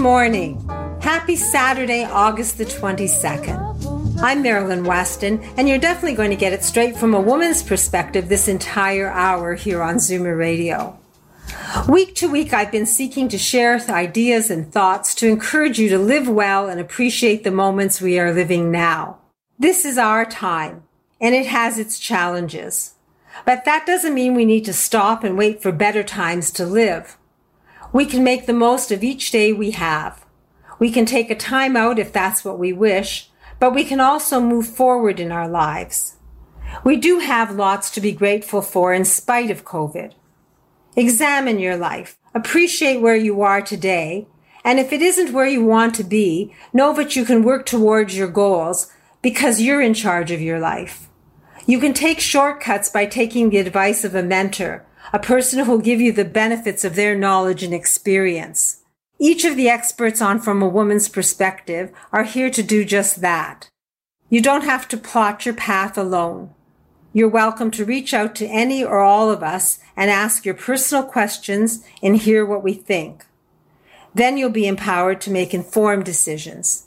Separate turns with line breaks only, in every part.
Morning. Happy Saturday, August the 22nd. I'm Marilyn Weston, and you're definitely going to get it straight from a woman's perspective this entire hour here on Zoomer Radio. Week to week, I've been seeking to share ideas and thoughts to encourage you to live well and appreciate the moments we are living now. This is our time, and it has its challenges. But that doesn't mean we need to stop and wait for better times to live. We can make the most of each day we have. We can take a time out if that's what we wish, but we can also move forward in our lives. We do have lots to be grateful for in spite of COVID. Examine your life. Appreciate where you are today. And if it isn't where you want to be, know that you can work towards your goals because you're in charge of your life. You can take shortcuts by taking the advice of a mentor a person who will give you the benefits of their knowledge and experience. Each of the experts on From a Woman's Perspective are here to do just that. You don't have to plot your path alone. You're welcome to reach out to any or all of us and ask your personal questions and hear what we think. Then you'll be empowered to make informed decisions.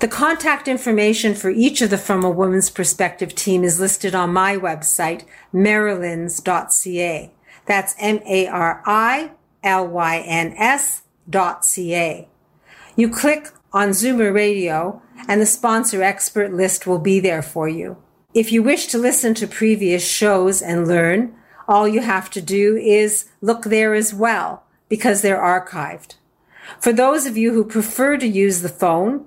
The contact information for each of the From a Woman's Perspective team is listed on my website, marilyns.ca. That's M-A-R-I-L-Y-N-S dot C-A. You click on Zoomer Radio and the sponsor expert list will be there for you. If you wish to listen to previous shows and learn, all you have to do is look there as well because they're archived. For those of you who prefer to use the phone,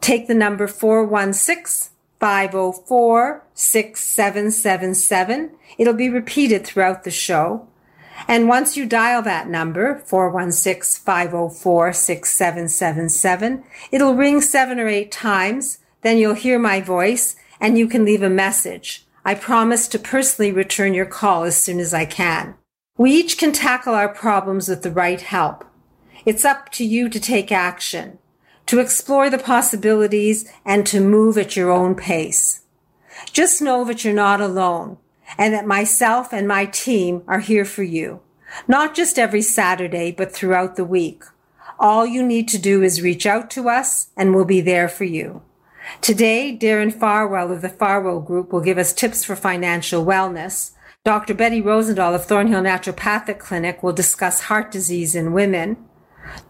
take the number 416 504 6777. It'll be repeated throughout the show. And once you dial that number, 416-504-6777, it'll ring seven or eight times. Then you'll hear my voice and you can leave a message. I promise to personally return your call as soon as I can. We each can tackle our problems with the right help. It's up to you to take action, to explore the possibilities and to move at your own pace. Just know that you're not alone and that myself and my team are here for you. Not just every Saturday, but throughout the week. All you need to do is reach out to us and we'll be there for you. Today, Darren Farwell of the Farwell Group will give us tips for financial wellness. Dr. Betty Rosendahl of Thornhill Naturopathic Clinic will discuss heart disease in women.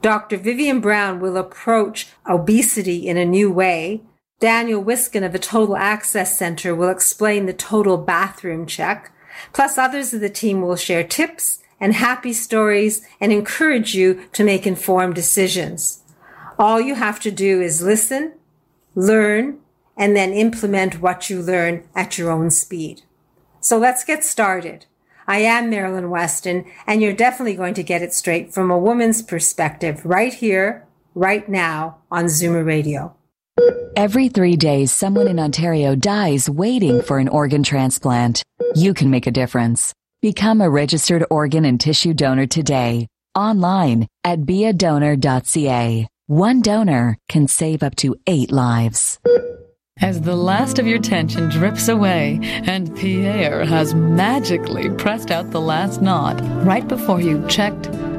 Dr. Vivian Brown will approach obesity in a new way. Daniel Wiskin of the Total Access Center will explain the total bathroom check. Plus others of the team will share tips and happy stories and encourage you to make informed decisions. All you have to do is listen, learn, and then implement what you learn at your own speed. So let's get started. I am Marilyn Weston, and you're definitely going to get it straight from a woman's perspective right here, right now on Zoomer Radio.
Every three days, someone in Ontario dies waiting for an organ transplant. You can make a difference. Become a registered organ and tissue donor today. Online at beadonor.ca. One donor can save up to eight lives.
As the last of your tension drips away and Pierre has magically pressed out the last knot right before you checked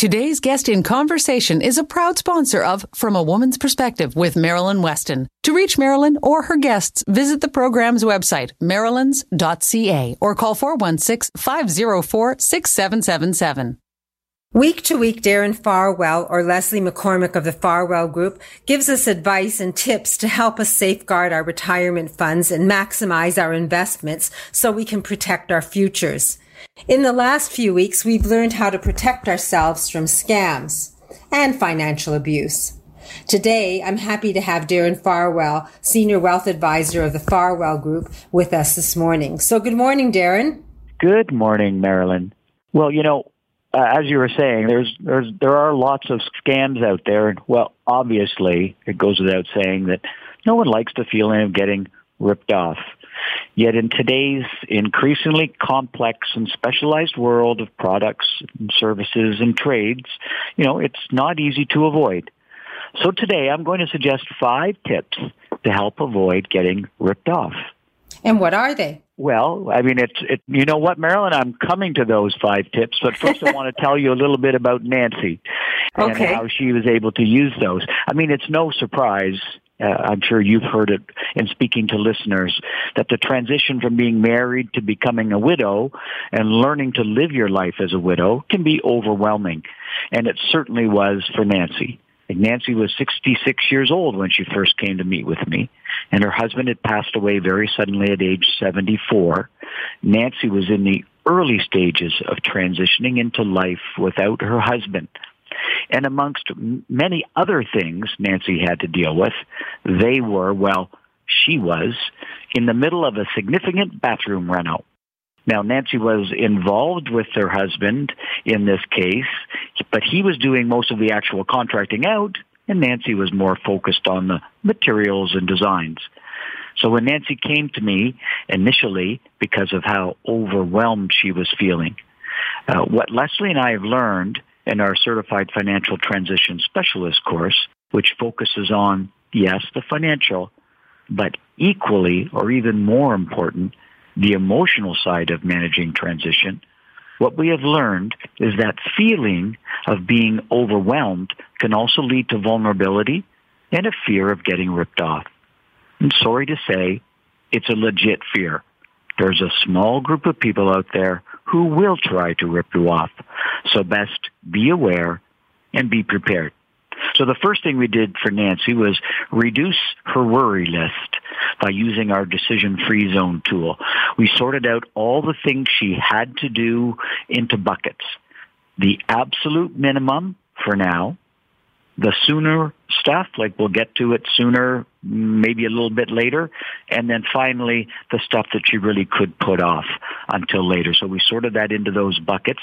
Today's guest in conversation is a proud sponsor of From a Woman's Perspective with Marilyn Weston. To reach Marilyn or her guests, visit the program's website, marilyns.ca, or call 416 504 6777.
Week to week, Darren Farwell or Leslie McCormick of the Farwell Group gives us advice and tips to help us safeguard our retirement funds and maximize our investments so we can protect our futures. In the last few weeks, we've learned how to protect ourselves from scams and financial abuse. Today, I'm happy to have Darren Farwell, Senior Wealth Advisor of the Farwell Group, with us this morning. So, good morning, Darren.
Good morning, Marilyn. Well, you know, uh, as you were saying, there's there's there are lots of scams out there, well, obviously, it goes without saying that no one likes the feeling of getting ripped off. Yet in today's increasingly complex and specialized world of products and services and trades, you know, it's not easy to avoid. So today I'm going to suggest five tips to help avoid getting ripped off.
And what are they?
Well, I mean, it's it, you know what, Marilyn, I'm coming to those five tips, but first I want to tell you a little bit about Nancy and
Okay.
how she was able to use those. I mean, it's no surprise. Uh, I'm sure you've heard it in speaking to listeners that the transition from being married to becoming a widow and learning to live your life as a widow can be overwhelming. And it certainly was for Nancy. Nancy was 66 years old when she first came to meet with me, and her husband had passed away very suddenly at age 74. Nancy was in the early stages of transitioning into life without her husband. And amongst many other things Nancy had to deal with, they were, well, she was, in the middle of a significant bathroom reno. Now, Nancy was involved with her husband in this case, but he was doing most of the actual contracting out, and Nancy was more focused on the materials and designs. So when Nancy came to me initially because of how overwhelmed she was feeling, uh, what Leslie and I have learned in our Certified Financial Transition Specialist course, which focuses on, yes, the financial, but equally or even more important, the emotional side of managing transition, what we have learned is that feeling of being overwhelmed can also lead to vulnerability and a fear of getting ripped off. And sorry to say, it's a legit fear. There's a small group of people out there who will try to rip you off. So best be aware and be prepared. So the first thing we did for Nancy was reduce her worry list by using our decision free zone tool. We sorted out all the things she had to do into buckets. The absolute minimum for now, the sooner stuff, like we'll get to it sooner, maybe a little bit later, and then finally the stuff that she really could put off until later. So we sorted that into those buckets.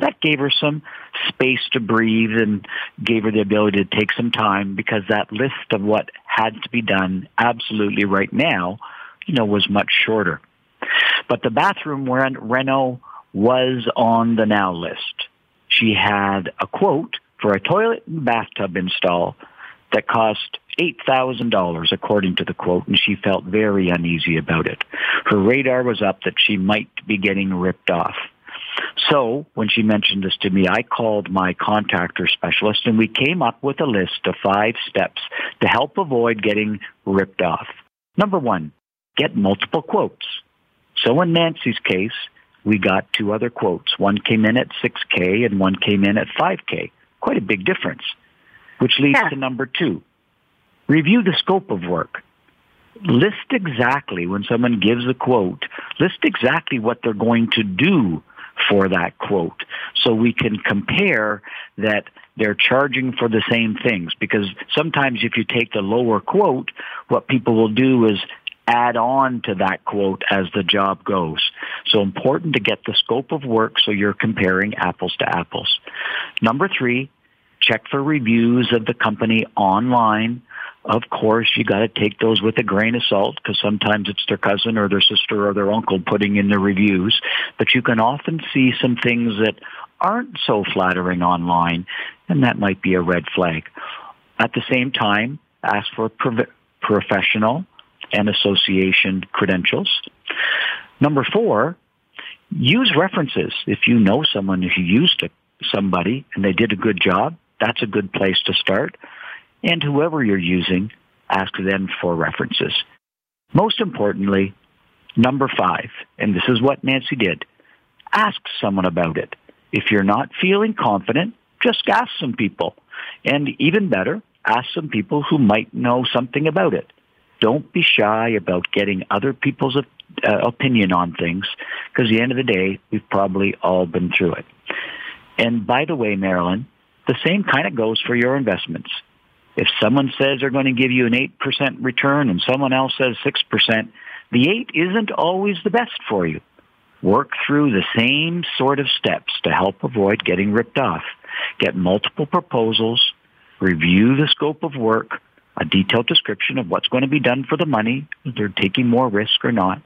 That gave her some space to breathe and gave her the ability to take some time because that list of what had to be done absolutely right now, you know, was much shorter. But the bathroom ren- reno was on the now list. She had a quote for a toilet and bathtub install that cost $8,000 according to the quote and she felt very uneasy about it. Her radar was up that she might be getting ripped off. So when she mentioned this to me, I called my contactor specialist and we came up with a list of five steps to help avoid getting ripped off. Number one, get multiple quotes. So in Nancy's case, we got two other quotes. One came in at 6K and one came in at 5K. Quite a big difference. Which leads
Yeah.
to number two. Review the scope of work. List exactly when someone gives a quote, list exactly what they're going to do for that quote so we can compare that they're charging for the same things because sometimes if you take the lower quote, what people will do is add on to that quote as the job goes. So important to get the scope of work so you're comparing apples to apples. Number three, check for reviews of the company online. Of course, you got to take those with a grain of salt because sometimes it's their cousin or their sister or their uncle putting in the reviews. But you can often see some things that aren't so flattering online, and that might be a red flag. At the same time, ask for professional and association credentials. Number four, use references. If you know someone who used it, somebody and they did a good job, that's a good place to start. And whoever you're using, ask them for references. Most importantly, number five, and this is what Nancy did, ask someone about it. If you're not feeling confident, just ask some people. And even better, ask some people who might know something about it. Don't be shy about getting other people's uh, opinion on things because at the end of the day, we've probably all been through it. And by the way, Marilyn, the same kind of goes for your investments. If someone says they're going to give you an 8% return and someone else says 6%, the 8 isn't always the best for you. Work through the same sort of steps to help avoid getting ripped off. Get multiple proposals, review the scope of work, a detailed description of what's going to be done for the money, they're taking more risk or not.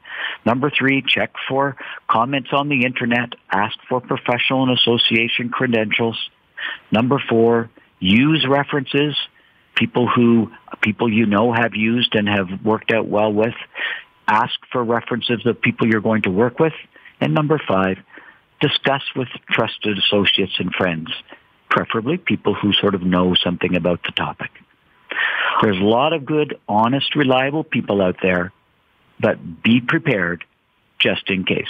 Number three, check for comments on the internet, ask for professional and association credentials. Number four, use references, people who, people you know have used and have worked out well with. Ask for references of people you're going to work with. And number five, discuss with trusted associates and friends, preferably people who sort of know something about the topic. There's a lot of good, honest, reliable people out there, but be prepared just in case.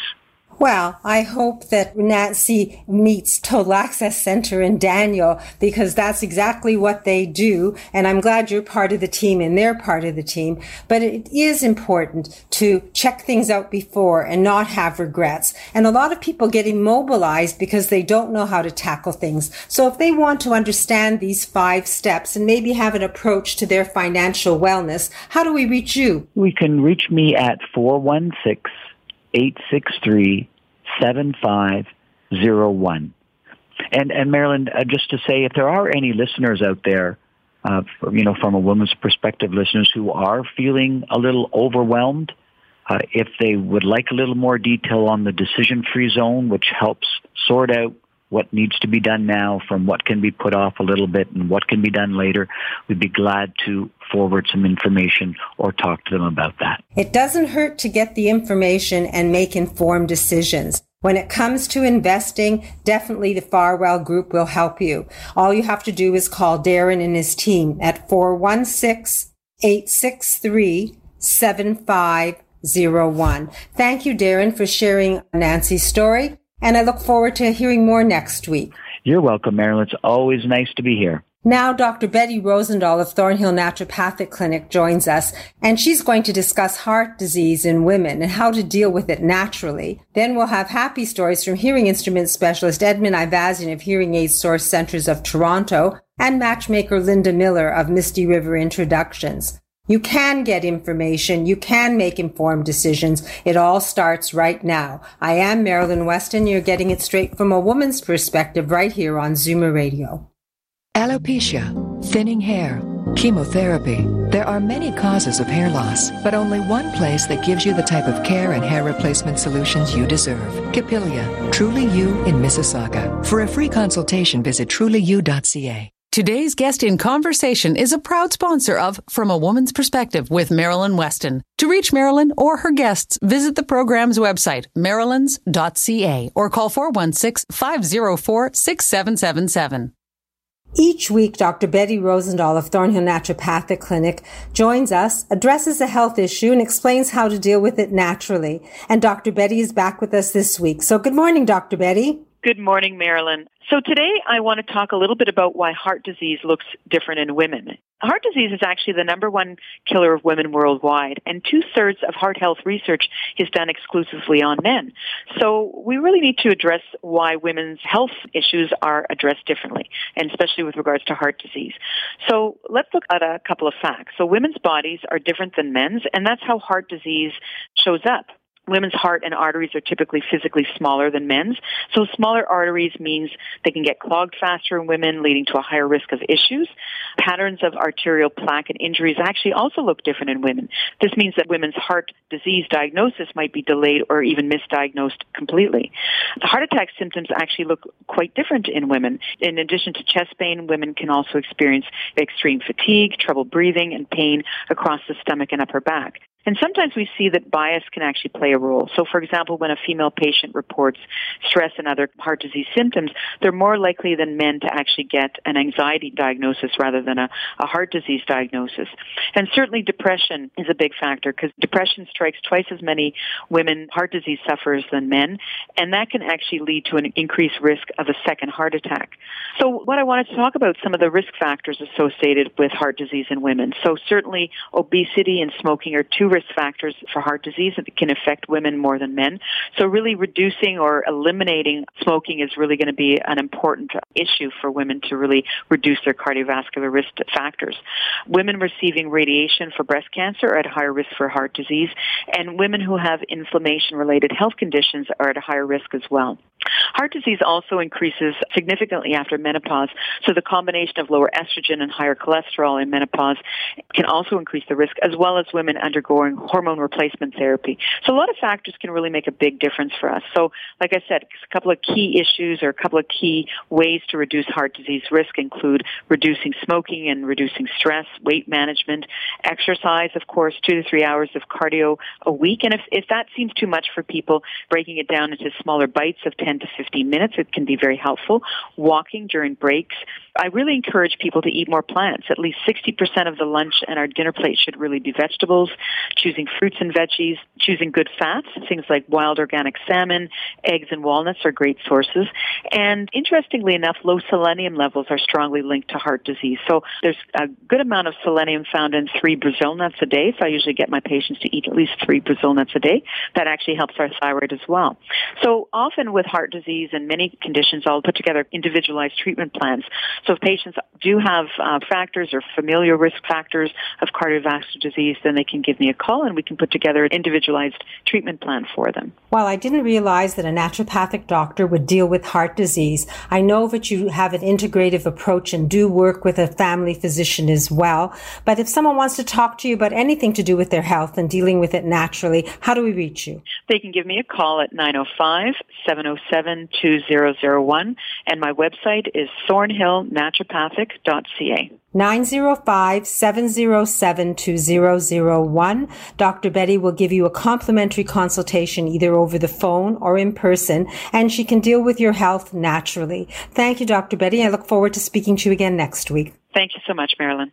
Well, I hope that Nancy meets Total Access Center in Daniel because that's exactly what they do. And I'm glad you're part of the team and they're part of the team. But it is important to check things out before and not have regrets. And a lot of people get immobilized because they don't know how to tackle things. So if they want to understand these five steps and maybe have an approach to their financial wellness, how do we reach you?
We can reach me at 416 863 7501. And, and Marilyn, uh, just to say, if there are any listeners out there, uh, you know, from a woman's perspective, listeners who are feeling a little overwhelmed, uh, if they would like a little more detail on the decision-free zone, which helps sort out what needs to be done now from what can be put off a little bit and what can be done later, we'd be glad to forward some information or talk to them about that.
It doesn't hurt to get the information and make informed decisions. When it comes to investing, definitely the Farwell Group will help you. All you have to do is call Darren and his team at 416 863 7501. Thank you, Darren, for sharing Nancy's story and I look forward to hearing more next week.
You're welcome, Marilyn. It's always nice to be here.
Now, Dr. Betty Rosendahl of Thornhill Naturopathic Clinic joins us, and she's going to discuss heart disease in women and how to deal with it naturally. Then we'll have happy stories from hearing instrument specialist Edmund Ivazian of Hearing Aid Source Centers of Toronto and matchmaker Linda Miller of Misty River Introductions. You can get information. You can make informed decisions. It all starts right now. I am Marilyn Weston. You're getting it straight from a woman's perspective right here on Zoomer Radio.
Alopecia, thinning hair, chemotherapy. There are many causes of hair loss, but only one place that gives you the type of care and hair replacement solutions you deserve. Capilia, Truly You in Mississauga. For a free consultation, visit trulyu.ca.
Today's guest in conversation is a proud sponsor of From a Woman's Perspective with Marilyn Weston. To reach Marilyn or her guests, visit the program's website, marilyns.ca, or call 416 504 6777.
Each week, Dr. Betty Rosendahl of Thornhill Naturopathic Clinic joins us, addresses a health issue, and explains how to deal with it naturally. And Dr. Betty is back with us this week. So good morning, Dr. Betty.
Good morning, Marilyn. So today I want to talk a little bit about why heart disease looks different in women. Heart disease is actually the number one killer of women worldwide, and two thirds of heart health research is done exclusively on men. So we really need to address why women's health issues are addressed differently, and especially with regards to heart disease. So let's look at a couple of facts. So women's bodies are different than men's, and that's how heart disease shows up. Women's heart and arteries are typically physically smaller than men's. So smaller arteries means they can get clogged faster in women, leading to a higher risk of issues. Patterns of arterial plaque and injuries actually also look different in women. This means that women's heart disease diagnosis might be delayed or even misdiagnosed completely. The heart attack symptoms actually look quite different in women. In addition to chest pain, women can also experience extreme fatigue, trouble breathing, and pain across the stomach and upper back. And sometimes we see that bias can actually play a role. So for example, when a female patient reports stress and other heart disease symptoms, they're more likely than men to actually get an anxiety diagnosis rather than a, a heart disease diagnosis. And certainly depression is a big factor because depression strikes twice as many women heart disease sufferers than men, and that can actually lead to an increased risk of a second heart attack. So what I wanted to talk about some of the risk factors associated with heart disease in women. So certainly obesity and smoking are two risk factors for heart disease that can affect women more than men. So really reducing or eliminating smoking is really going to be an important issue for women to really reduce their cardiovascular risk factors. Women receiving radiation for breast cancer are at higher risk for heart disease, and women who have inflammation related health conditions are at a higher risk as well. Heart disease also increases significantly after menopause, so the combination of lower estrogen and higher cholesterol in menopause can also increase the risk, as well as women undergoing hormone replacement therapy. So a lot of factors can really make a big difference for us. So, like I said, a couple of key issues or a couple of key ways to reduce heart disease risk include reducing smoking and reducing stress, weight management, exercise, of course, two to three hours of cardio a week. And if, if that seems too much for people, breaking it down into smaller bites of 10 to 15 minutes, it can be very helpful. Walking during breaks. I really encourage people to eat more plants. At least 60% of the lunch and our dinner plate should really be vegetables, choosing fruits and veggies, choosing good fats, things like wild organic salmon, eggs and walnuts are great sources. And interestingly enough, low selenium levels are strongly linked to heart disease. So there's a good amount of selenium found in three Brazil nuts a day. So I usually get my patients to eat at least three Brazil nuts a day. That actually helps our thyroid as well. So often with heart disease and many conditions, I'll put together individualized treatment plans. So if patients do have uh, factors or familial risk factors of cardiovascular disease, then they can give me a call and we can put together an individualized treatment plan for them.
While I didn't realize that a naturopathic doctor would deal with heart disease, I know that you have an integrative approach and do work with a family physician as well. But if someone wants to talk to you about anything to do with their health and dealing with it naturally, how do we reach you?
They can give me a call at 905 707 2001 and my website is thornhillnaturopathic.ca.
905-707-2001. Dr. Betty will give you a complimentary consultation either over the phone or in person, and she can deal with your health naturally. Thank you, Dr. Betty. I look forward to speaking to you again next week.
Thank you so much, Marilyn.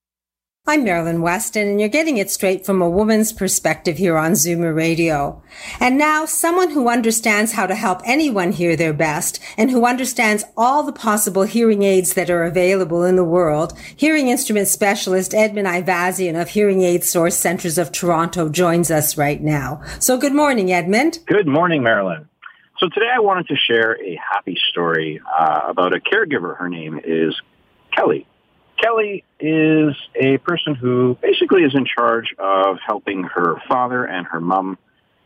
I'm Marilyn Weston, and you're getting it straight from a woman's perspective here on Zoomer Radio. And now, someone who understands how to help anyone hear their best and who understands all the possible hearing aids that are available in the world, hearing instrument specialist Edmund Ivazian of Hearing Aid Source Centers of Toronto joins us right now. So, good morning, Edmund.
Good morning, Marilyn. So, today I wanted to share a happy story uh, about a caregiver. Her name is Kelly. Kelly is a person who basically is in charge of helping her father and her mom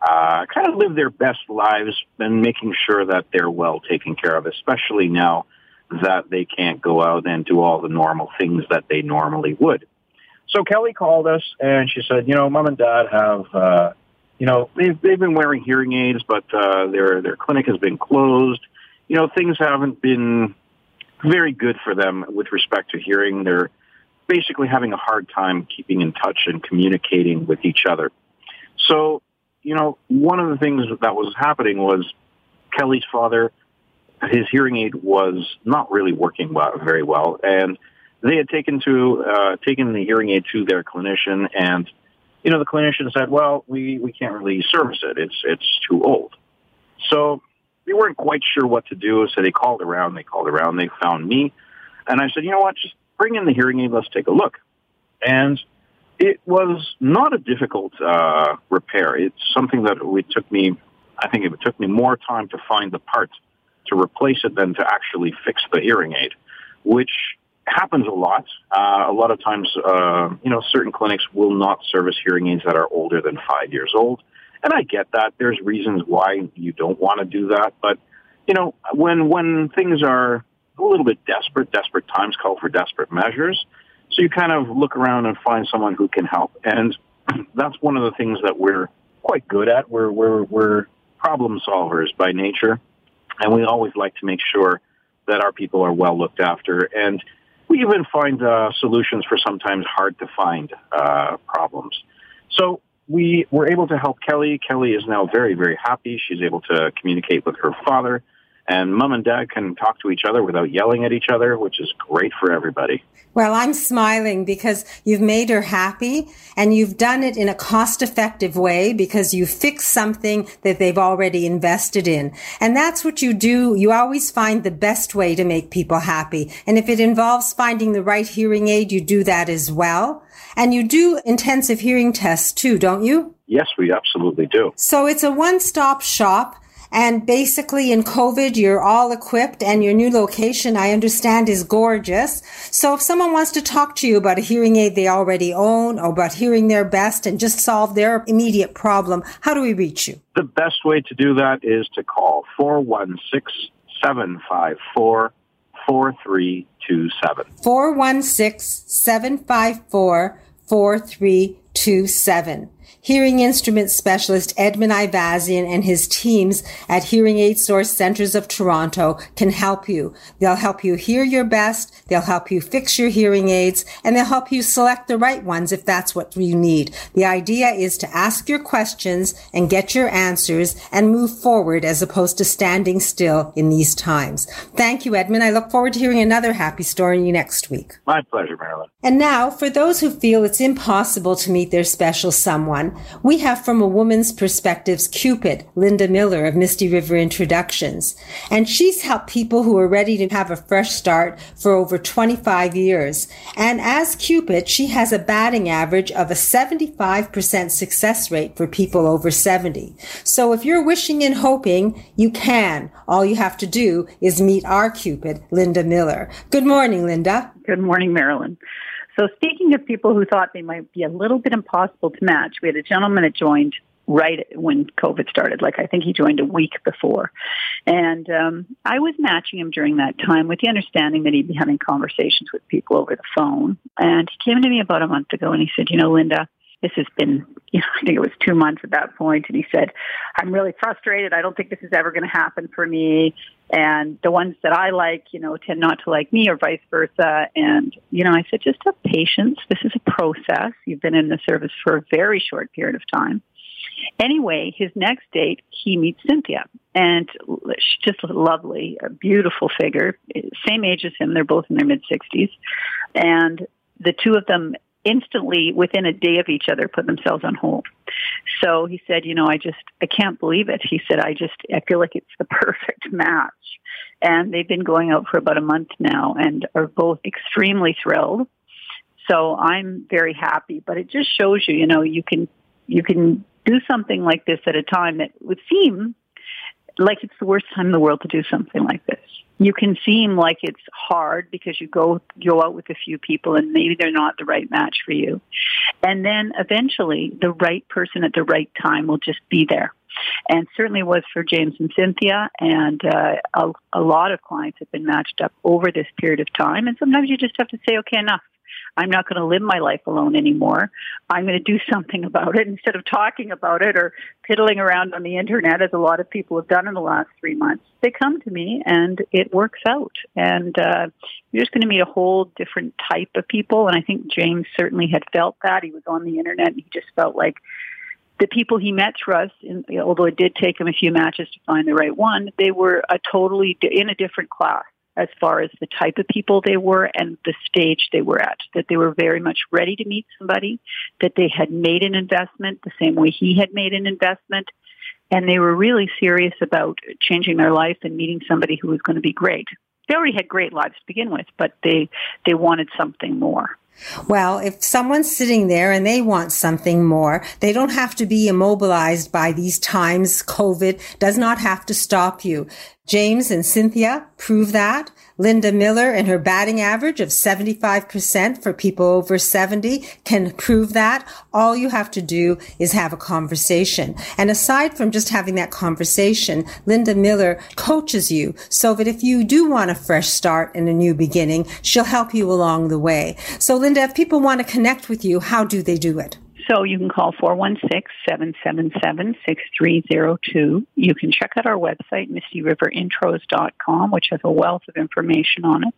uh, kind of live their best lives and making sure that they're well taken care of, especially now that they can't go out and do all the normal things that they normally would. So Kelly called us and she said, you know, mom and dad have, uh, you know, they've, they've been wearing hearing aids, but uh, their their clinic has been closed. You know, things haven't been very good for them with respect to hearing. They're basically having a hard time keeping in touch and communicating with each other. So, you know, one of the things that was happening was Kelly's father, his hearing aid was not really working well, very well, and they had taken to uh, taken the hearing aid to their clinician, and you know, the clinician said, "Well, we we can't really service it. It's it's too old." So they weren't quite sure what to do, so they called around. They called around. They found me, and I said, "You know what? Just bring in the hearing aid. Let's take a look." And it was not a difficult uh, repair. It's something that it took me. I think it took me more time to find the part to replace it than to actually fix the hearing aid, which happens a lot. Uh, a lot of times, uh, you know, certain clinics will not service hearing aids that are older than five years old. And I get that. There's reasons why you don't want to do that. But, you know, when, when things are a little bit desperate, desperate times call for desperate measures. So you kind of look around and find someone who can help. And that's one of the things that we're quite good at. We're, we're, we're problem solvers by nature. And we always like to make sure that our people are well looked after. And we even find uh, solutions for sometimes hard to find uh, problems. So we were able to help Kelly. Kelly is now very, very happy. She's able to communicate with her father and mom and dad can talk to each other without yelling at each other, which is great for everybody.
Well, I'm smiling because you've made her happy and you've done it in a cost effective way because you fixed something that they've already invested in. And that's what you do. You always find the best way to make people happy. And if it involves finding the right hearing aid, you do that as well. And you do intensive hearing tests too, don't you?
Yes, we absolutely do.
So it's a one stop shop and basically in COVID, you're all equipped and your new location, I understand, is gorgeous. So if someone wants to talk to you about a hearing aid they already own or about hearing their best and just solve their immediate problem, how do we reach you?
The best way to do that is to call 416 754 4327.
416 754 4327 hearing instrument specialist Edmund Ivazian and his teams at Hearing Aid Source Centers of Toronto can help you. They'll help you hear your best, they'll help you fix your hearing aids, and they'll help you select the right ones if that's what you need. The idea is to ask your questions and get your answers and move forward as opposed to standing still in these times. Thank you, Edmund. I look forward to hearing another happy story next week.
My pleasure, Marilyn.
And now, for those who feel it's impossible to meet their special someone, we have from a woman's perspectives Cupid, Linda Miller of Misty River Introductions. And she's helped people who are ready to have a fresh start for over 25 years. And as Cupid, she has a batting average of a 75% success rate for people over 70. So if you're wishing and hoping, you can. All you have to do is meet our Cupid, Linda Miller. Good morning, Linda.
Good morning, Marilyn. So speaking of people who thought they might be a little bit impossible to match, we had a gentleman that joined right when COVID started. Like I think he joined a week before, and um, I was matching him during that time with the understanding that he'd be having conversations with people over the phone. And he came to me about a month ago and he said, "You know, Linda." This has been, you know, I think it was two months at that point, and he said, "I'm really frustrated. I don't think this is ever going to happen for me and the ones that I like, you know, tend not to like me or vice versa. And, you know, I said, just have patience. This is a process. You've been in the service for a very short period of time. Anyway, his next date, he meets Cynthia, and she's just lovely, a beautiful figure, same age as him. They're both in their mid 60s. And the two of them instantly, within a day of each other, put themselves on hold. So he said, you know, I just, I can't believe it. He said, I just, I feel like it's the perfect match. And they've been going out for about a month now and are both extremely thrilled. So I'm very happy, but it just shows you, you know, you can, you can do something like this at a time that would seem like it's the worst time in the world to do something like this you can seem like it's hard because you go go out with a few people and maybe they're not the right match for you. And then eventually the right person at the right time will just be there. And certainly was for James and Cynthia and uh, a, a lot of clients have been matched up over this period of time and sometimes you just have to say okay enough I'm not going to live my life alone anymore. I'm going to do something about it instead of talking about it or piddling around on the internet as a lot of people have done in the last three months. They come to me and it works out. And uh, you're just going to meet a whole different type of people. And I think James certainly had felt that. He was on the internet and he just felt like the people he met through us, in, although it did take him a few matches to find the right one, they were a totally in a different class as far as the type of people they were and the stage they were at, that they were very much ready to meet somebody, that they had made an investment the same way he had made an investment, and they were really serious about changing their life and meeting somebody who was going to be great. They already had great lives to begin with, but they, they wanted something more.
Well, if someone's sitting there and they want something more, they don't have to be immobilized by these times. COVID does not have to stop you. James and Cynthia prove that. Linda Miller and her batting average of 75% for people over 70 can prove that. All you have to do is have a conversation. And aside from just having that conversation, Linda Miller coaches you so that if you do want a fresh start and a new beginning, she'll help you along the way. So Linda, if people want to connect with you, how do they do it?
So you can call 416-777-6302. You can check out our website, mistyriverinTros.com, which has a wealth of information on it.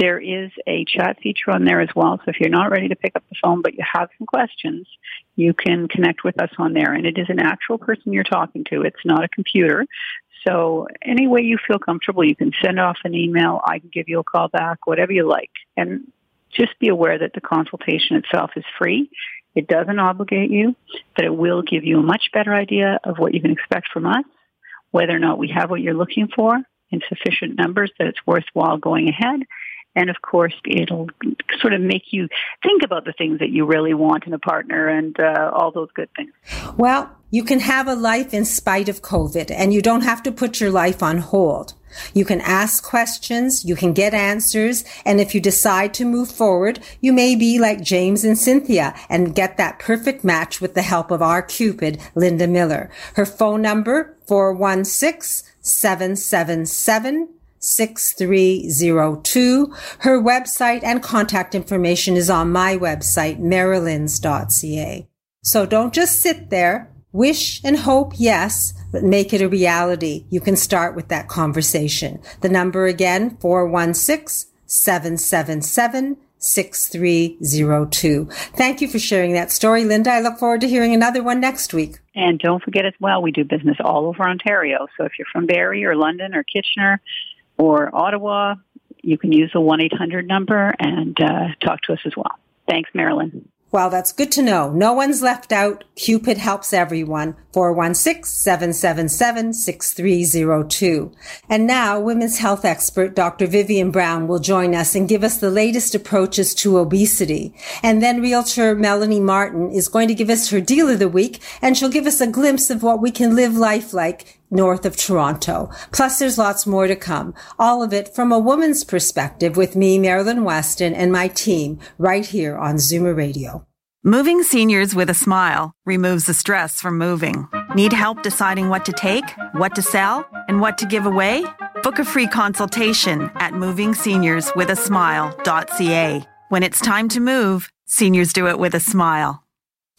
There is a chat feature on there as well. So if you're not ready to pick up the phone, but you have some questions, you can connect with us on there. And it is an actual person you're talking to. It's not a computer. So any way you feel comfortable, you can send off an email. I can give you a call back, whatever you like. And just be aware that the consultation itself is free. It doesn't obligate you, but it will give you a much better idea of what you can expect from us, whether or not we have what you're looking for in sufficient numbers that it's worthwhile going ahead. And of course, it'll sort of make you think about the things that you really want in a partner and uh, all those good things.
Well, you can have a life in spite of COVID and you don't have to put your life on hold. You can ask questions, you can get answers, and if you decide to move forward, you may be like James and Cynthia and get that perfect match with the help of our Cupid, Linda Miller. Her phone number, 416-777 6302. Her website and contact information is on my website, marilyns.ca. So don't just sit there. Wish and hope, yes, but make it a reality. You can start with that conversation. The number again, 416 777 6302. Thank you for sharing that story, Linda. I look forward to hearing another one next week.
And don't forget as well, we do business all over Ontario. So if you're from Barrie or London or Kitchener or Ottawa, you can use the 1 800 number and uh, talk to us as well. Thanks, Marilyn.
Well, that's good to know. No one's left out. Cupid helps everyone. 416-777-6302. And now women's health expert Dr. Vivian Brown will join us and give us the latest approaches to obesity. And then realtor Melanie Martin is going to give us her deal of the week and she'll give us a glimpse of what we can live life like north of Toronto. Plus, there's lots more to come. All of it from a woman's perspective with me, Marilyn Weston, and my team right here on Zoomer Radio.
Moving seniors with a smile removes the stress from moving. Need help deciding what to take, what to sell, and what to give away? Book a free consultation at movingseniorswithasmile.ca. When it's time to move, seniors do it with a smile.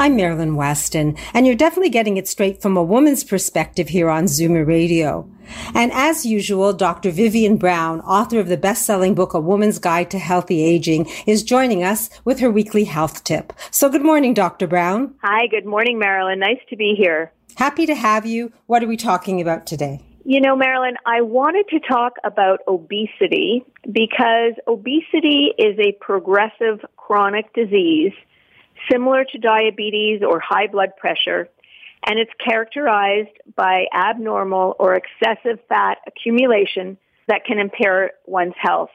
I'm Marilyn Weston, and you're definitely getting it straight from a woman's perspective here on Zoomer Radio. And as usual, Dr. Vivian Brown, author of the best-selling book A Woman's Guide to Healthy Aging, is joining us with her weekly health tip. So good morning, Dr. Brown.
Hi, good morning, Marilyn. Nice to be here.
Happy to have you. What are we talking about today?
You know, Marilyn, I wanted to talk about obesity because obesity is a progressive chronic disease similar to diabetes or high blood pressure, and it's characterized by abnormal or excessive fat accumulation that can impair one's health.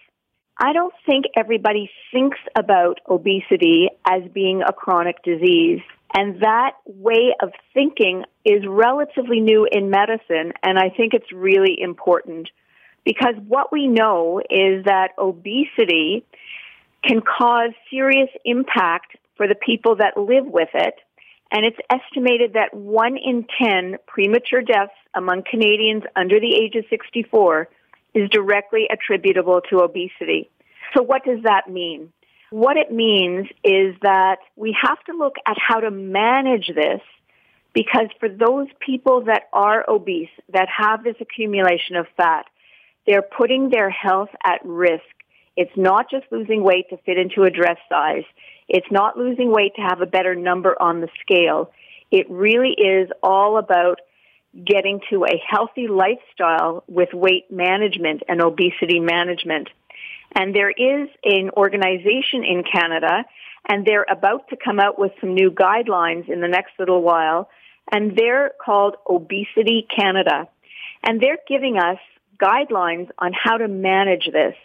I don't think everybody thinks about obesity as being a chronic disease. And that way of thinking is relatively new in medicine, and I think it's really important because what we know is that obesity can cause serious impact for the people that live with it. And it's estimated that one in 10 premature deaths among Canadians under the age of 64 is directly attributable to obesity. So what does that mean? What it means is that we have to look at how to manage this because for those people that are obese, that have this accumulation of fat, they're putting their health at risk. It's not just losing weight to fit into a dress size. It's not losing weight to have a better number on the scale. It really is all about getting to a healthy lifestyle with weight management and obesity management. And there is an organization in Canada, and they're about to come out with some new guidelines in the next little while, and they're called Obesity Canada. And they're giving us guidelines on how to manage this.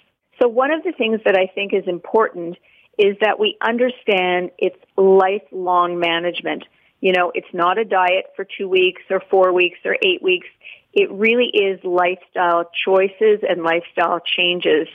So one of the things that I think is important is that we understand it's lifelong management. You know, it's not a diet for two weeks or four weeks or eight weeks. It really is lifestyle choices and lifestyle changes.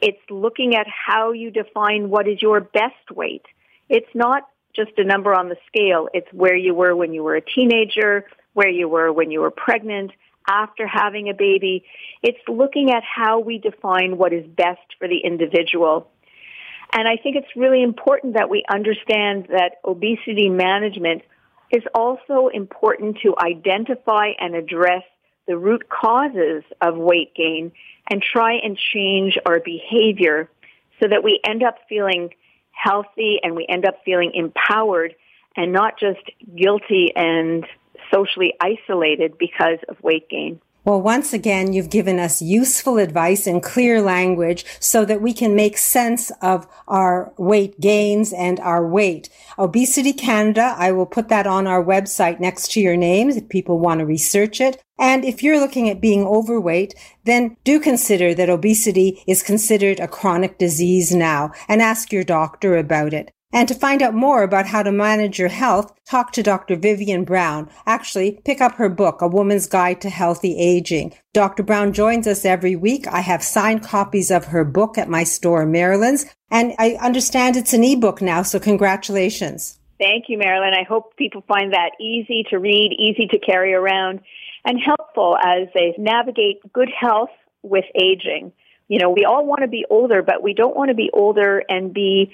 It's looking at how you define what is your best weight. It's not just a number on the scale. It's where you were when you were a teenager, where you were when you were pregnant, after having a baby. It's looking at how we define what is best for the individual. And I think it's really important that we understand that obesity management is also important to identify and address the root causes of weight gain and try and change our behavior so that we end up feeling healthy and we end up feeling empowered and not just guilty and socially isolated because of weight gain.
Well, once again, you've given us useful advice in clear language so that we can make sense of our weight gains and our weight. Obesity Canada, I will put that on our website next to your names if people want to research it. And if you're looking at being overweight, then do consider that obesity is considered a chronic disease now and ask your doctor about it. And to find out more about how to manage your health, talk to Dr. Vivian Brown. Actually, pick up her book, A Woman's Guide to Healthy Aging. Dr. Brown joins us every week. I have signed copies of her book at my store, Marilyn's, and I understand it's an ebook now, so congratulations.
Thank you, Marilyn. I hope people find that easy to read, easy to carry around, and helpful as they navigate good health with aging. You know, we all want to be older, but we don't want to be older and be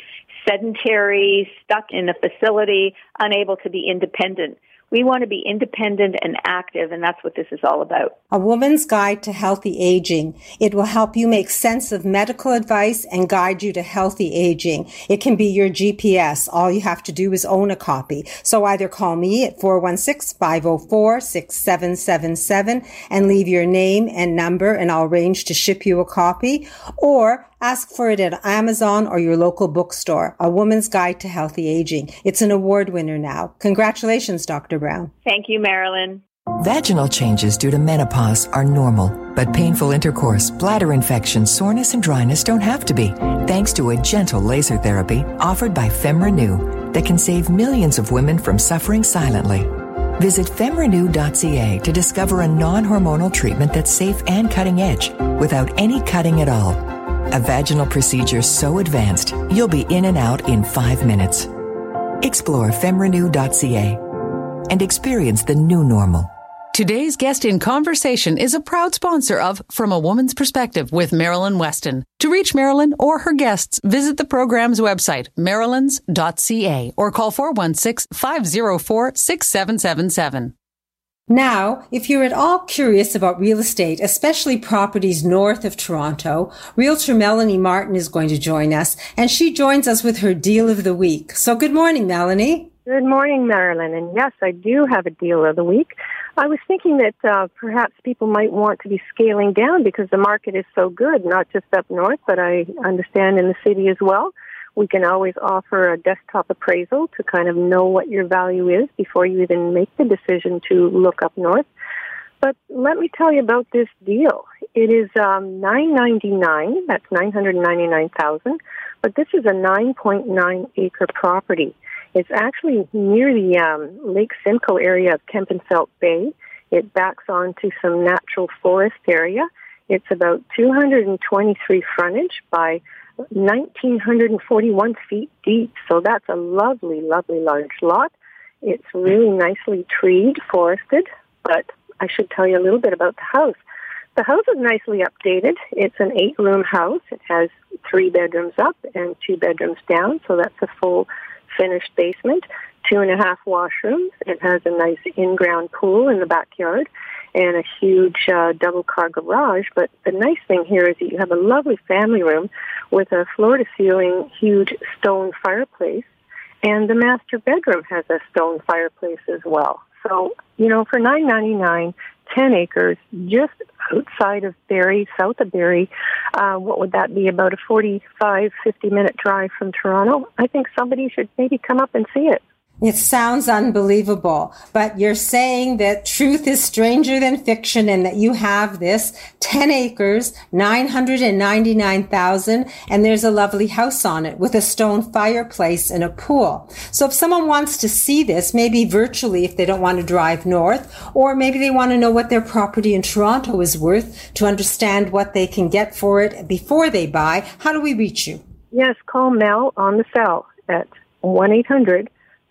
sedentary, stuck in a facility, unable to be independent. We want to be independent and active, and that's what this is all about.
A Woman's Guide to Healthy Aging. It will help you make sense of medical advice and guide you to healthy aging. It can be your GPS. All you have to do is own a copy. So either call me at 416-504-6777 and leave your name and number, and I'll arrange to ship you a copy, or Ask for it at Amazon or your local bookstore. A Woman's Guide to Healthy Aging. It's an award winner now. Congratulations, Dr. Brown.
Thank you, Marilyn.
Vaginal changes due to menopause are normal, but painful intercourse, bladder infection, soreness, and dryness don't have to be, thanks to a gentle laser therapy offered by FemRenew that can save millions of women from suffering silently. Visit femrenew.ca to discover a non hormonal treatment that's safe and cutting edge without any cutting at all. A vaginal procedure so advanced, you'll be in and out in five minutes. Explore femrenew.ca and experience the new normal.
Today's guest in conversation is a proud sponsor of From a Woman's Perspective with Marilyn Weston. To reach Marilyn or her guests, visit the program's website, marilyns.ca, or call 416 504 6777.
Now, if you're at all curious about real estate, especially properties north of Toronto, Realtor Melanie Martin is going to join us, and she joins us with her deal of the week. So good morning, Melanie.
Good morning, Marilyn. And yes, I do have a deal of the week. I was thinking that uh, perhaps people might want to be scaling down because the market is so good, not just up north, but I understand in the city as well. We can always offer a desktop appraisal to kind of know what your value is before you even make the decision to look up north. But let me tell you about this deal. It is um, nine ninety nine. That's nine hundred ninety nine thousand. But this is a nine point nine acre property. It's actually near the um, Lake Simcoe area of Kempenfelt Bay. It backs onto some natural forest area. It's about 223 frontage by 1,941 feet deep. So that's a lovely, lovely large lot. It's really nicely treed, forested, but I should tell you a little bit about the house. The house is nicely updated. It's an eight room house. It has three bedrooms up and two bedrooms down, so that's a full finished basement, two and a half washrooms. It has a nice in ground pool in the backyard and a huge uh, double car garage. But the nice thing here is that you have a lovely family room with a floor to ceiling huge stone fireplace, and the master bedroom has a stone fireplace as well. So, you know, for nine ninety nine, ten acres, just outside of Barrie, south of Barrie, uh, what would that be? About a 45, 50 minute drive from Toronto. I think somebody should maybe come up and see it.
It sounds unbelievable, but you're saying that truth is stranger than fiction and that you have this 10 acres, 999,000, and there's a lovely house on it with a stone fireplace and a pool. So if someone wants to see this, maybe virtually if they don't want to drive north, or maybe they want to know what their property in Toronto is worth to understand what they can get for it before they buy, how do we reach you?
Yes, call Mel on the cell at 1 800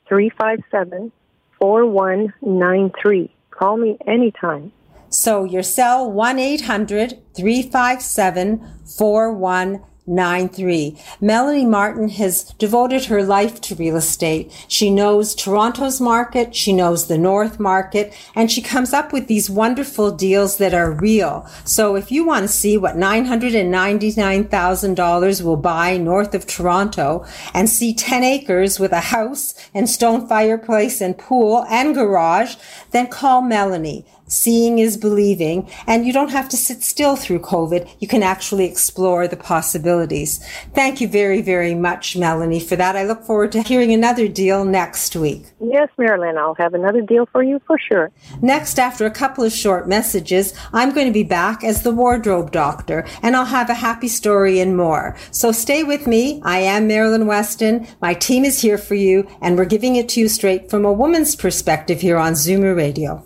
357 4193. Call me anytime.
So your cell 1 800 357 4193. 93. Melanie Martin has devoted her life to real estate. She knows Toronto's market, she knows the North market, and she comes up with these wonderful deals that are real. So if you want to see what $999,000 will buy north of Toronto and see 10 acres with a house and stone fireplace and pool and garage, then call Melanie. Seeing is believing, and you don't have to sit still through COVID. You can actually explore the possibilities. Thank you very, very much, Melanie, for that. I look forward to hearing another deal next week.
Yes, Marilyn, I'll have another deal for you for sure.
Next, after a couple of short messages, I'm going to be back as the wardrobe doctor, and I'll have a happy story and more. So stay with me. I am Marilyn Weston. My team is here for you, and we're giving it to you straight from a woman's perspective here on Zoomer Radio.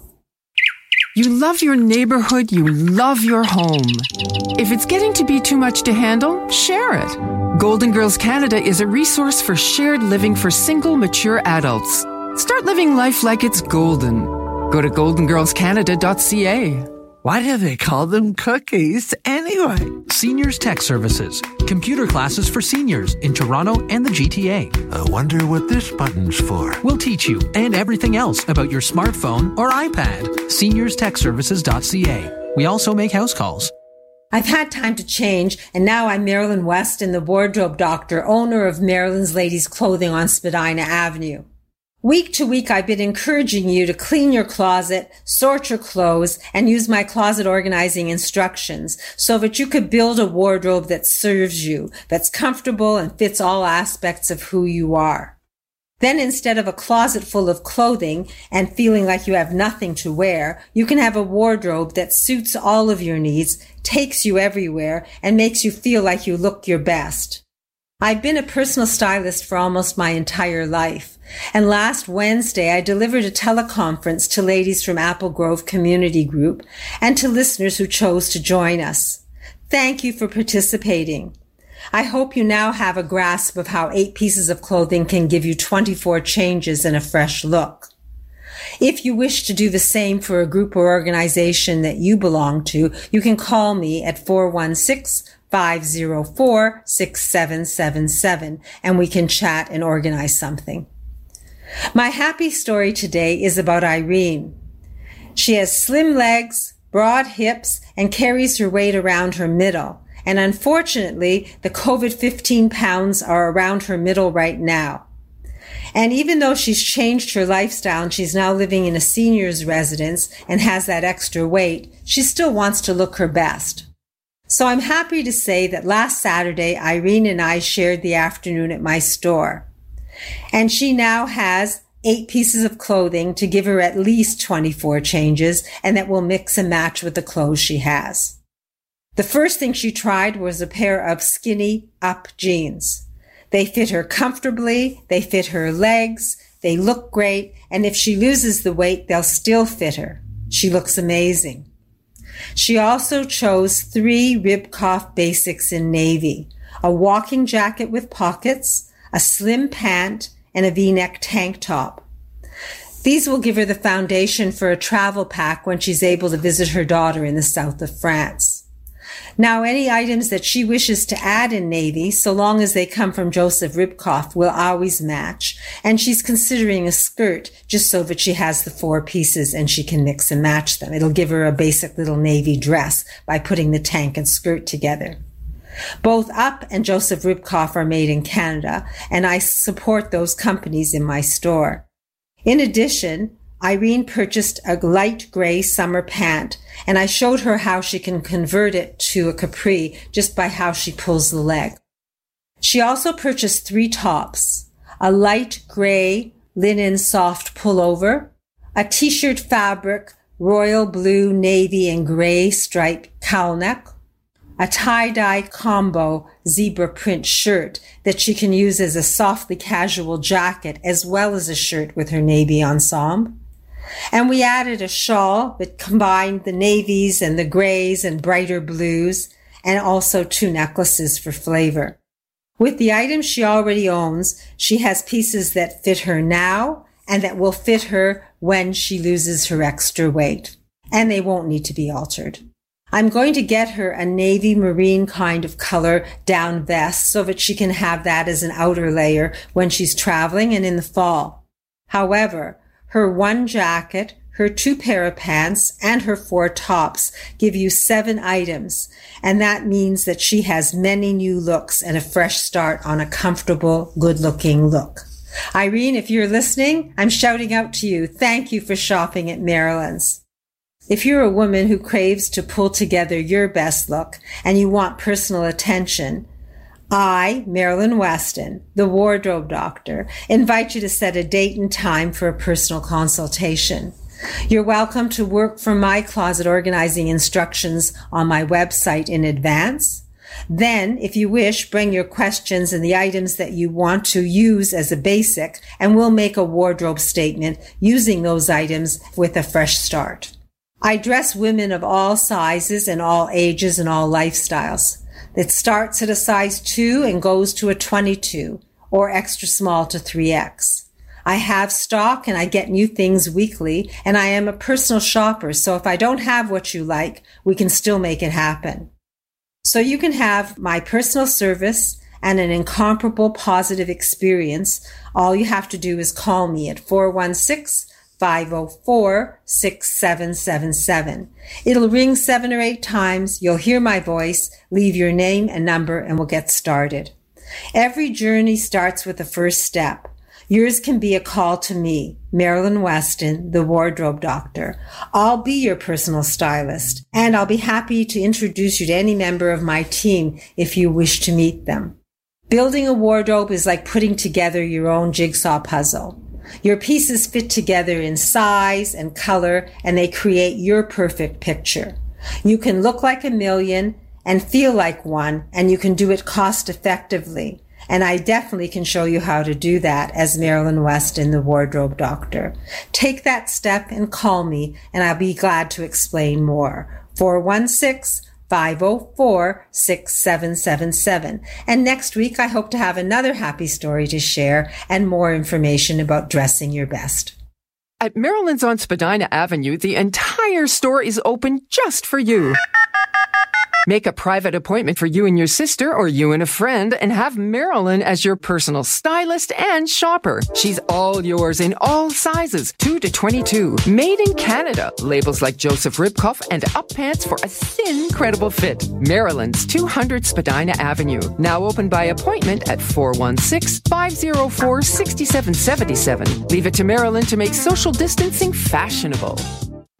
You love your neighborhood, you love your home. If it's getting to be too much to handle, share it. Golden Girls Canada is a resource for shared living for single, mature adults. Start living life like it's golden. Go to goldengirlscanada.ca.
Why do they call them cookies anyway?
Seniors Tech Services. Computer classes for seniors in Toronto and the GTA.
I wonder what this button's for.
We'll teach you and everything else about your smartphone or iPad. SeniorsTechServices.ca. We also make house calls.
I've had time to change, and now I'm Marilyn West Weston, the wardrobe doctor, owner of Marilyn's Ladies Clothing on Spadina Avenue. Week to week, I've been encouraging you to clean your closet, sort your clothes, and use my closet organizing instructions so that you could build a wardrobe that serves you, that's comfortable and fits all aspects of who you are. Then instead of a closet full of clothing and feeling like you have nothing to wear, you can have a wardrobe that suits all of your needs, takes you everywhere, and makes you feel like you look your best. I've been a personal stylist for almost my entire life. And last Wednesday, I delivered a teleconference to ladies from Apple Grove Community Group and to listeners who chose to join us. Thank you for participating. I hope you now have a grasp of how eight pieces of clothing can give you 24 changes and a fresh look. If you wish to do the same for a group or organization that you belong to, you can call me at 416 504 6777 and we can chat and organize something. My happy story today is about Irene. She has slim legs, broad hips, and carries her weight around her middle. And unfortunately, the COVID 15 pounds are around her middle right now. And even though she's changed her lifestyle and she's now living in a senior's residence and has that extra weight, she still wants to look her best. So I'm happy to say that last Saturday, Irene and I shared the afternoon at my store. And she now has eight pieces of clothing to give her at least 24 changes and that will mix and match with the clothes she has. The first thing she tried was a pair of skinny up jeans. They fit her comfortably. They fit her legs. They look great. And if she loses the weight, they'll still fit her. She looks amazing. She also chose three Ribkoff basics in navy, a walking jacket with pockets, a slim pant, and a v-neck tank top. These will give her the foundation for a travel pack when she's able to visit her daughter in the south of France. Now, any items that she wishes to add in navy, so long as they come from Joseph Ribkoff, will always match. And she's considering a skirt just so that she has the four pieces and she can mix and match them. It'll give her a basic little navy dress by putting the tank and skirt together. Both Up and Joseph Ribkoff are made in Canada, and I support those companies in my store. In addition, Irene purchased a light gray summer pant and I showed her how she can convert it to a capri just by how she pulls the leg. She also purchased three tops, a light gray linen soft pullover, a t-shirt fabric royal blue, navy, and gray striped cowl neck, a tie-dye combo zebra print shirt that she can use as a softly casual jacket as well as a shirt with her navy ensemble. And we added a shawl that combined the navies and the grays and brighter blues and also two necklaces for flavor. With the items she already owns, she has pieces that fit her now and that will fit her when she loses her extra weight. And they won't need to be altered. I'm going to get her a navy marine kind of color down vest so that she can have that as an outer layer when she's traveling and in the fall. However, her one jacket, her two pair of pants, and her four tops give you seven items. And that means that she has many new looks and a fresh start on a comfortable, good looking look. Irene, if you're listening, I'm shouting out to you. Thank you for shopping at Marilyn's. If you're a woman who craves to pull together your best look and you want personal attention, I, Marilyn Weston, the wardrobe doctor, invite you to set a date and time for a personal consultation. You're welcome to work from my closet organizing instructions on my website in advance. Then, if you wish, bring your questions and the items that you want to use as a basic, and we'll make a wardrobe statement using those items with a fresh start. I dress women of all sizes and all ages and all lifestyles. It starts at a size 2 and goes to a 22 or extra small to 3X. I have stock and I get new things weekly and I am a personal shopper. So if I don't have what you like, we can still make it happen. So you can have my personal service and an incomparable positive experience. All you have to do is call me at 416 504 6777. It'll ring seven or eight times. You'll hear my voice, leave your name and number, and we'll get started. Every journey starts with the first step. Yours can be a call to me, Marilyn Weston, the wardrobe doctor. I'll be your personal stylist, and I'll be happy to introduce you to any member of my team if you wish to meet them. Building a wardrobe is like putting together your own jigsaw puzzle. Your pieces fit together in size and color and they create your perfect picture. You can look like a million and feel like one and you can do it cost effectively. And I definitely can show you how to do that as Marilyn Weston the wardrobe doctor. Take that step and call me and I'll be glad to explain more. 416 504 6777. And next week, I hope to have another happy story to share and more information about dressing your best.
At Marilyn's on Spadina Avenue, the entire store is open just for you. Make a private appointment for you and your sister or you and a friend and have Marilyn as your personal stylist and shopper. She's all yours in all sizes, 2 to 22. Made in Canada. Labels like Joseph Ribkoff and up pants for a thin, credible fit. Marilyn's 200 Spadina Avenue. Now open by appointment at 416 504 6777. Leave it to Marilyn to make social distancing fashionable.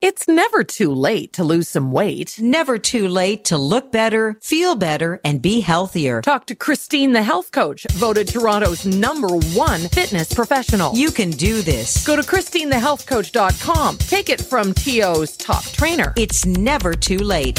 It's never too late to lose some weight.
Never too late to look better, feel better, and be healthier.
Talk to Christine, the health coach, voted Toronto's number one fitness professional.
You can do this.
Go to ChristineTheHealthCoach.com. Take it from TO's top trainer.
It's never too late.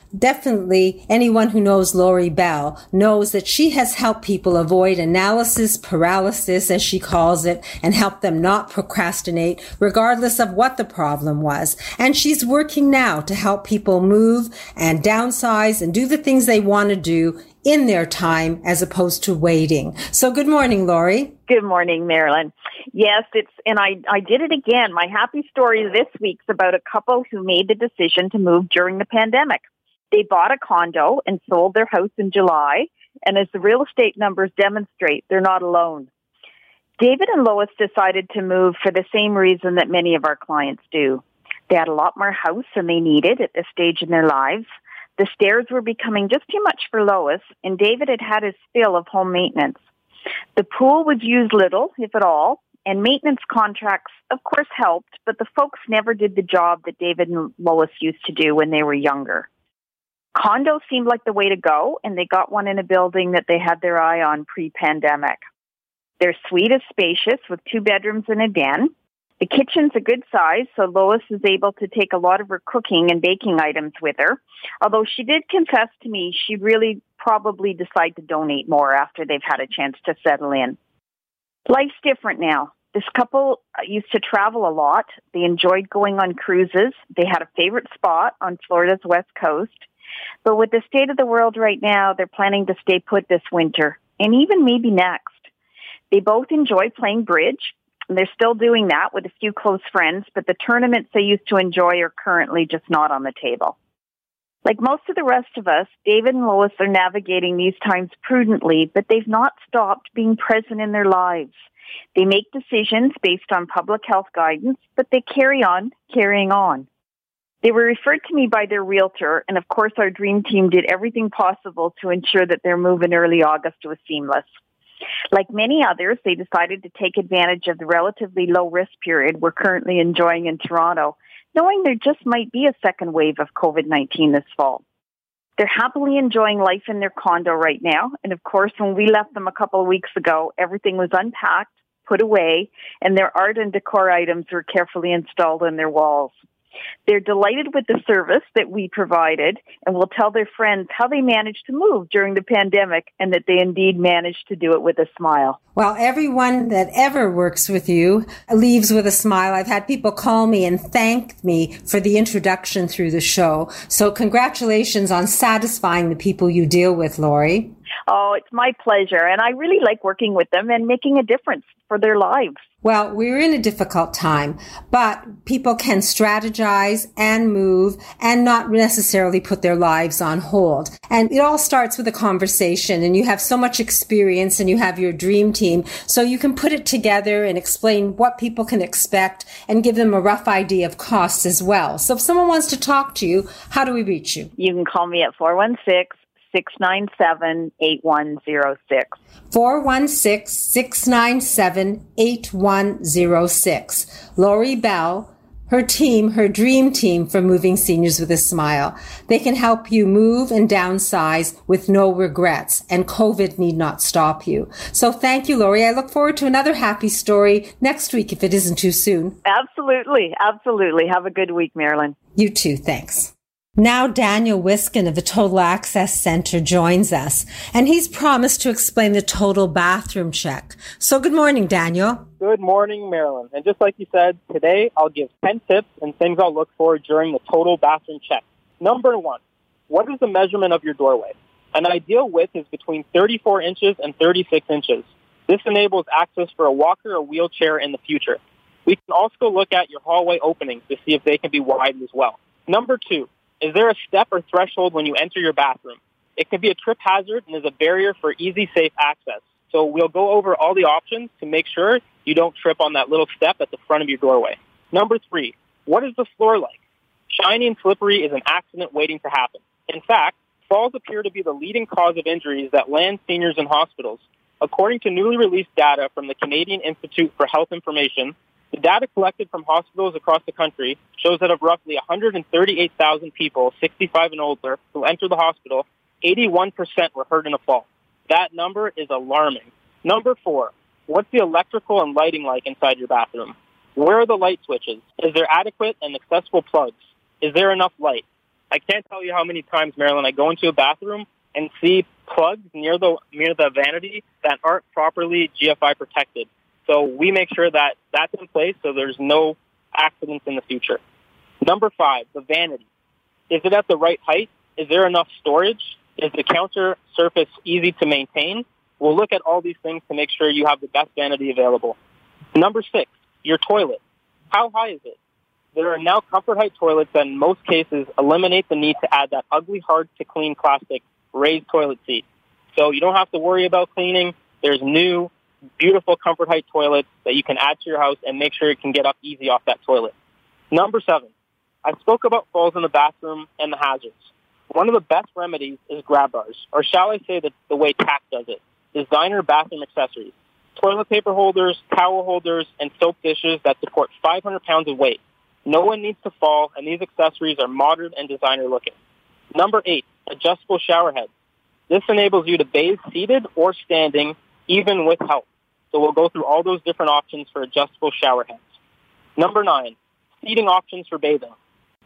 definitely anyone who knows Lori Bell knows that she has helped people avoid analysis paralysis, as she calls it, and help them not procrastinate, regardless of what the problem was. And she's working now to help people move and downsize and do the things they want to do in their time as opposed to waiting. So good morning, Lori.
Good morning, Marilyn. Yes, it's, and I, I did it again. My happy story this week's about a couple who made the decision to move during the pandemic. They bought a condo and sold their house in July. And as the real estate numbers demonstrate, they're not alone. David and Lois decided to move for the same reason that many of our clients do. They had a lot more house than they needed at this stage in their lives. The stairs were becoming just too much for Lois, and David had had his fill of home maintenance. The pool was used little, if at all, and maintenance contracts, of course, helped, but the folks never did the job that David and Lois used to do when they were younger. Condos seemed like the way to go, and they got one in a building that they had their eye on pre pandemic. Their suite is spacious with two bedrooms and a den. The kitchen's a good size, so Lois is able to take a lot of her cooking and baking items with her. Although she did confess to me she'd really probably decide to donate more after they've had a chance to settle in. Life's different now. This couple used to travel a lot. They enjoyed going on cruises. They had a favorite spot on Florida's west coast. But with the state of the world right now, they're planning to stay put this winter and even maybe next. They both enjoy playing bridge. And They're still doing that with a few close friends, but the tournaments they used to enjoy are currently just not on the table. Like most of the rest of us, David and Lois are navigating these times prudently, but they've not stopped being present in their lives. They make decisions based on public health guidance, but they carry on carrying on. They were referred to me by their realtor, and of course, our dream team did everything possible to ensure that their move in early August was seamless. Like many others, they decided to take advantage of the relatively low risk period we're currently enjoying in Toronto, knowing there just might be a second wave of COVID 19 this fall. They're happily enjoying life in their condo right now. And of course, when we left them a couple of weeks ago, everything was unpacked, put away, and their art and decor items were carefully installed on their walls. They're delighted with the service that we provided and will tell their friends how they managed to move during the pandemic and that they indeed managed to do it with a smile.
Well, everyone that ever works with you leaves with a smile. I've had people call me and thank me for the introduction through the show. So congratulations on satisfying the people you deal with, Lori.
Oh, it's my pleasure. And I really like working with them and making a difference for their lives.
Well, we're in a difficult time, but people can strategize and move and not necessarily put their lives on hold. And it all starts with a conversation and you have so much experience and you have your dream team. So you can put it together and explain what people can expect and give them a rough idea of costs as well. So if someone wants to talk to you, how do we reach you?
You can call me at 416 697 8106.
416 697 8106. Lori Bell, her team, her dream team for moving seniors with a smile. They can help you move and downsize with no regrets, and COVID need not stop you. So thank you, Lori. I look forward to another happy story next week if it isn't too soon.
Absolutely. Absolutely. Have a good week, Marilyn.
You too. Thanks. Now Daniel Wiskin of the Total Access Center joins us, and he's promised to explain the total bathroom check. So good morning, Daniel.
Good morning, Marilyn. And just like you said, today I'll give 10 tips and things I'll look for during the total bathroom check. Number one, what is the measurement of your doorway? An ideal width is between 34 inches and 36 inches. This enables access for a walker or wheelchair in the future. We can also look at your hallway openings to see if they can be widened as well. Number two, is there a step or threshold when you enter your bathroom? It can be a trip hazard and is a barrier for easy, safe access. So we'll go over all the options to make sure you don't trip on that little step at the front of your doorway. Number three, what is the floor like? Shiny and slippery is an accident waiting to happen. In fact, falls appear to be the leading cause of injuries that land seniors in hospitals. According to newly released data from the Canadian Institute for Health Information, the data collected from hospitals across the country shows that of roughly 138,000 people 65 and older who enter the hospital, 81% were hurt in a fall. That number is alarming. Number four, what's the electrical and lighting like inside your bathroom? Where are the light switches? Is there adequate and accessible plugs? Is there enough light? I can't tell you how many times, Marilyn, I go into a bathroom and see plugs near the near the vanity that aren't properly GFI protected. So we make sure that that's in place so there's no accidents in the future. Number five, the vanity. Is it at the right height? Is there enough storage? Is the counter surface easy to maintain? We'll look at all these things to make sure you have the best vanity available. Number six, your toilet. How high is it? There are now comfort height toilets that in most cases eliminate the need to add that ugly, hard to clean plastic raised toilet seat. So you don't have to worry about cleaning. There's new, beautiful comfort height toilets that you can add to your house and make sure it can get up easy off that toilet. Number seven, I spoke about falls in the bathroom and the hazards. One of the best remedies is grab bars, or shall I say that the way TAC does it, designer bathroom accessories. Toilet paper holders, towel holders, and soap dishes that support 500 pounds of weight. No one needs to fall, and these accessories are modern and designer looking. Number eight, adjustable shower heads. This enables you to bathe seated or standing, even with help. So we'll go through all those different options for adjustable shower heads. Number nine, seating options for bathing.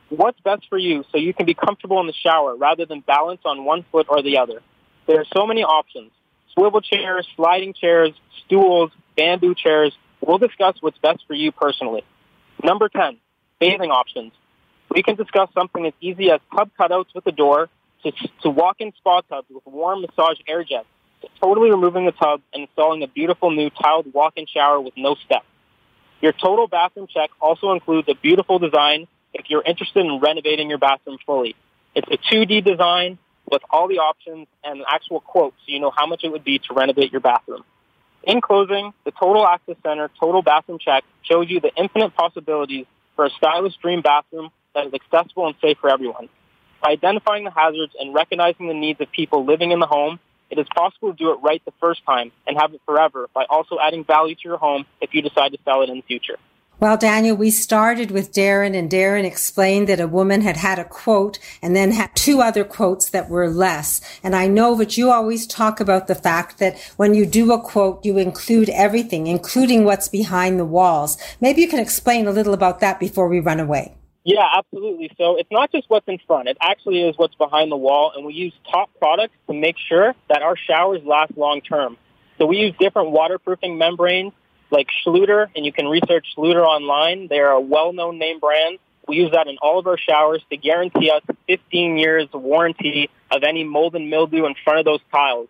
What's best for you so you can be comfortable in the shower rather than balance on one foot or the other? There are so many options. Swivel chairs, sliding chairs, stools, bamboo chairs. We'll discuss what's best for you personally. Number 10, bathing options. We can discuss something as easy as tub cutouts with a door to, to walk-in spa tubs with warm massage air jets, totally removing the tub and installing a beautiful new tiled walk-in shower with no steps. Your total bathroom check also includes a beautiful design if you're interested in renovating your bathroom fully. It's a 2D design with all the options and an actual quote so you know how much it would be to renovate your bathroom. In closing, the Total Access Center Total Bathroom Check shows you the infinite possibilities for a stylish dream bathroom that is accessible and safe for everyone. By identifying the hazards and recognizing the needs of people living in the home, it is possible to do it right the first time and have it forever by also adding value to your home if you decide to sell it in the future.
Well, Daniel, we started with Darren and Darren explained that a woman had had a quote and then had two other quotes that were less. And I know that you always talk about the fact that when you do a quote, you include everything, including what's behind the walls. Maybe you can explain a little about that before we run away.
Yeah, absolutely. So it's not just what's in front. It actually is what's behind the wall. And we use top products to make sure that our showers last long term. So we use different waterproofing membranes like Schluter, and you can research Schluter online. They're a well-known name brand. We use that in all of our showers to guarantee us 15 years warranty of any mold and mildew in front of those tiles.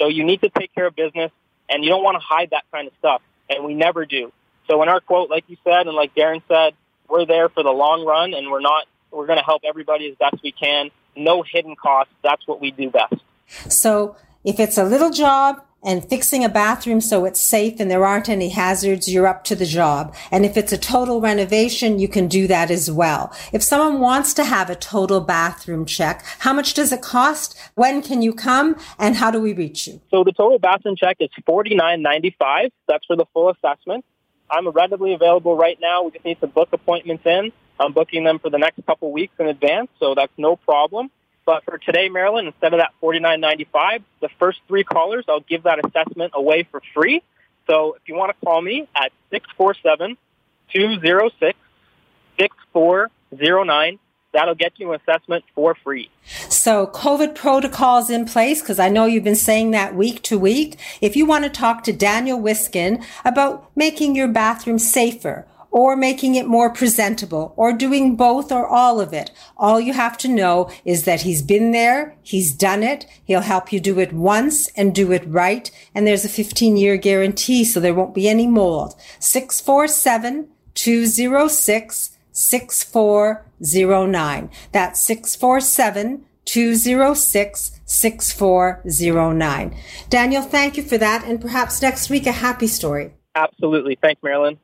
So you need to take care of business, and you don't want to hide that kind of stuff, and we never do. So in our quote, like you said, and like Darren said, we're there for the long run, and we're not. We're going to help everybody as best we can. No hidden costs. That's what we do best.
So if it's a little job and fixing a bathroom so it's safe and there aren't any hazards, you're up to the job. And if it's a total renovation, you can do that as well. If someone wants to have a total bathroom check, how much does it cost? When can you come? And how do we reach you?
So the total bathroom check is forty nine ninety five. That's for the full assessment. I'm readily available right now. We just need to book appointments in. I'm booking them for the next couple weeks in advance, so that's no problem. But for today, Marilyn, instead of that forty nine ninety five, the first three callers, I'll give that assessment away for free. So if you want to call me at six four seven two zero six six four zero nine, that'll get you an assessment for free.
So COVID protocols in place, because I know you've been saying that week to week. If you want to talk to Daniel Wiskin about making your bathroom safer, or making it more presentable or doing both or all of it. All you have to know is that he's been there. He's done it. He'll help you do it once and do it right. And there's a 15 year guarantee. So there won't be any mold. 647 206 6409. That's 647 206 6409. Daniel, thank you for that. And perhaps next week, a happy story.
Absolutely. Thanks, Marilyn.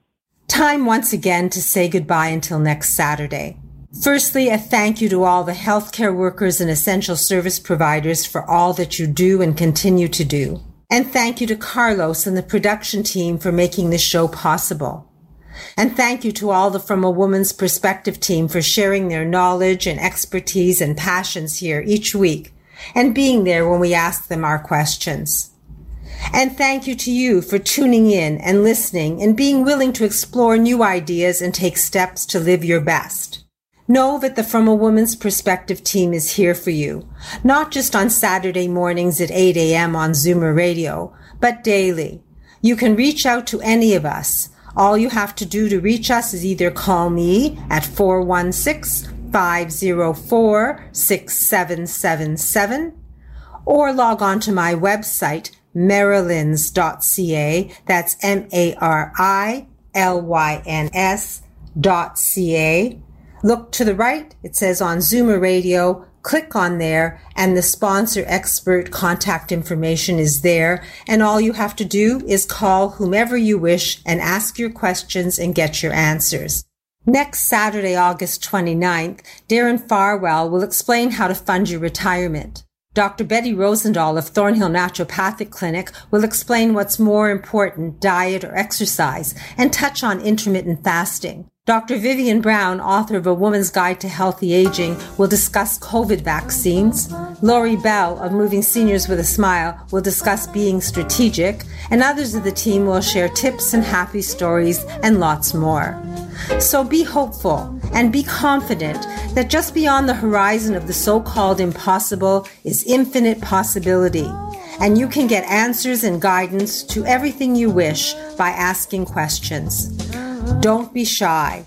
Time once again to say goodbye until next Saturday. Firstly, a thank you to all the healthcare workers and essential service providers for all that you do and continue to do. And thank you to Carlos and the production team for making this show possible. And thank you to all the From a Woman's Perspective team for sharing their knowledge and expertise and passions here each week and being there when we ask them our questions. And thank you to you for tuning in and listening and being willing to explore new ideas and take steps to live your best. Know that the From a Woman's Perspective team is here for you, not just on Saturday mornings at 8 a.m. on Zoomer Radio, but daily. You can reach out to any of us. All you have to do to reach us is either call me at 416 504 6777 or log on to my website, marilyns.ca. That's M-A-R-I-L-Y-N-S dot C-A. Look to the right. It says on Zoomer Radio. Click on there and the sponsor expert contact information is there. And all you have to do is call whomever you wish and ask your questions and get your answers. Next Saturday, August 29th, Darren Farwell will explain how to fund your retirement. Dr. Betty Rosendahl of Thornhill Naturopathic Clinic will explain what's more important, diet or exercise, and touch on intermittent fasting. Dr. Vivian Brown, author of A Woman's Guide to Healthy Aging, will discuss COVID vaccines. Lori Bell of Moving Seniors with a Smile will discuss being strategic, and others of the team will share tips and happy stories and lots more. So be hopeful and be confident that just beyond the horizon of the so called impossible is infinite possibility. And you can get answers and guidance to everything you wish by asking questions. Don't be shy.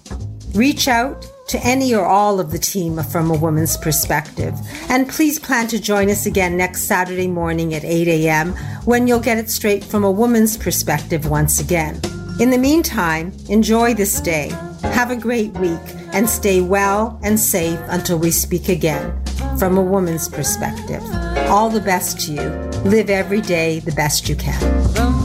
Reach out to any or all of the team from a woman's perspective. And please plan to join us again next Saturday morning at 8 a.m. when you'll get it straight from a woman's perspective once again. In the meantime, enjoy this day. Have a great week and stay well and safe until we speak again from a woman's perspective. All the best to you. Live every day the best you can.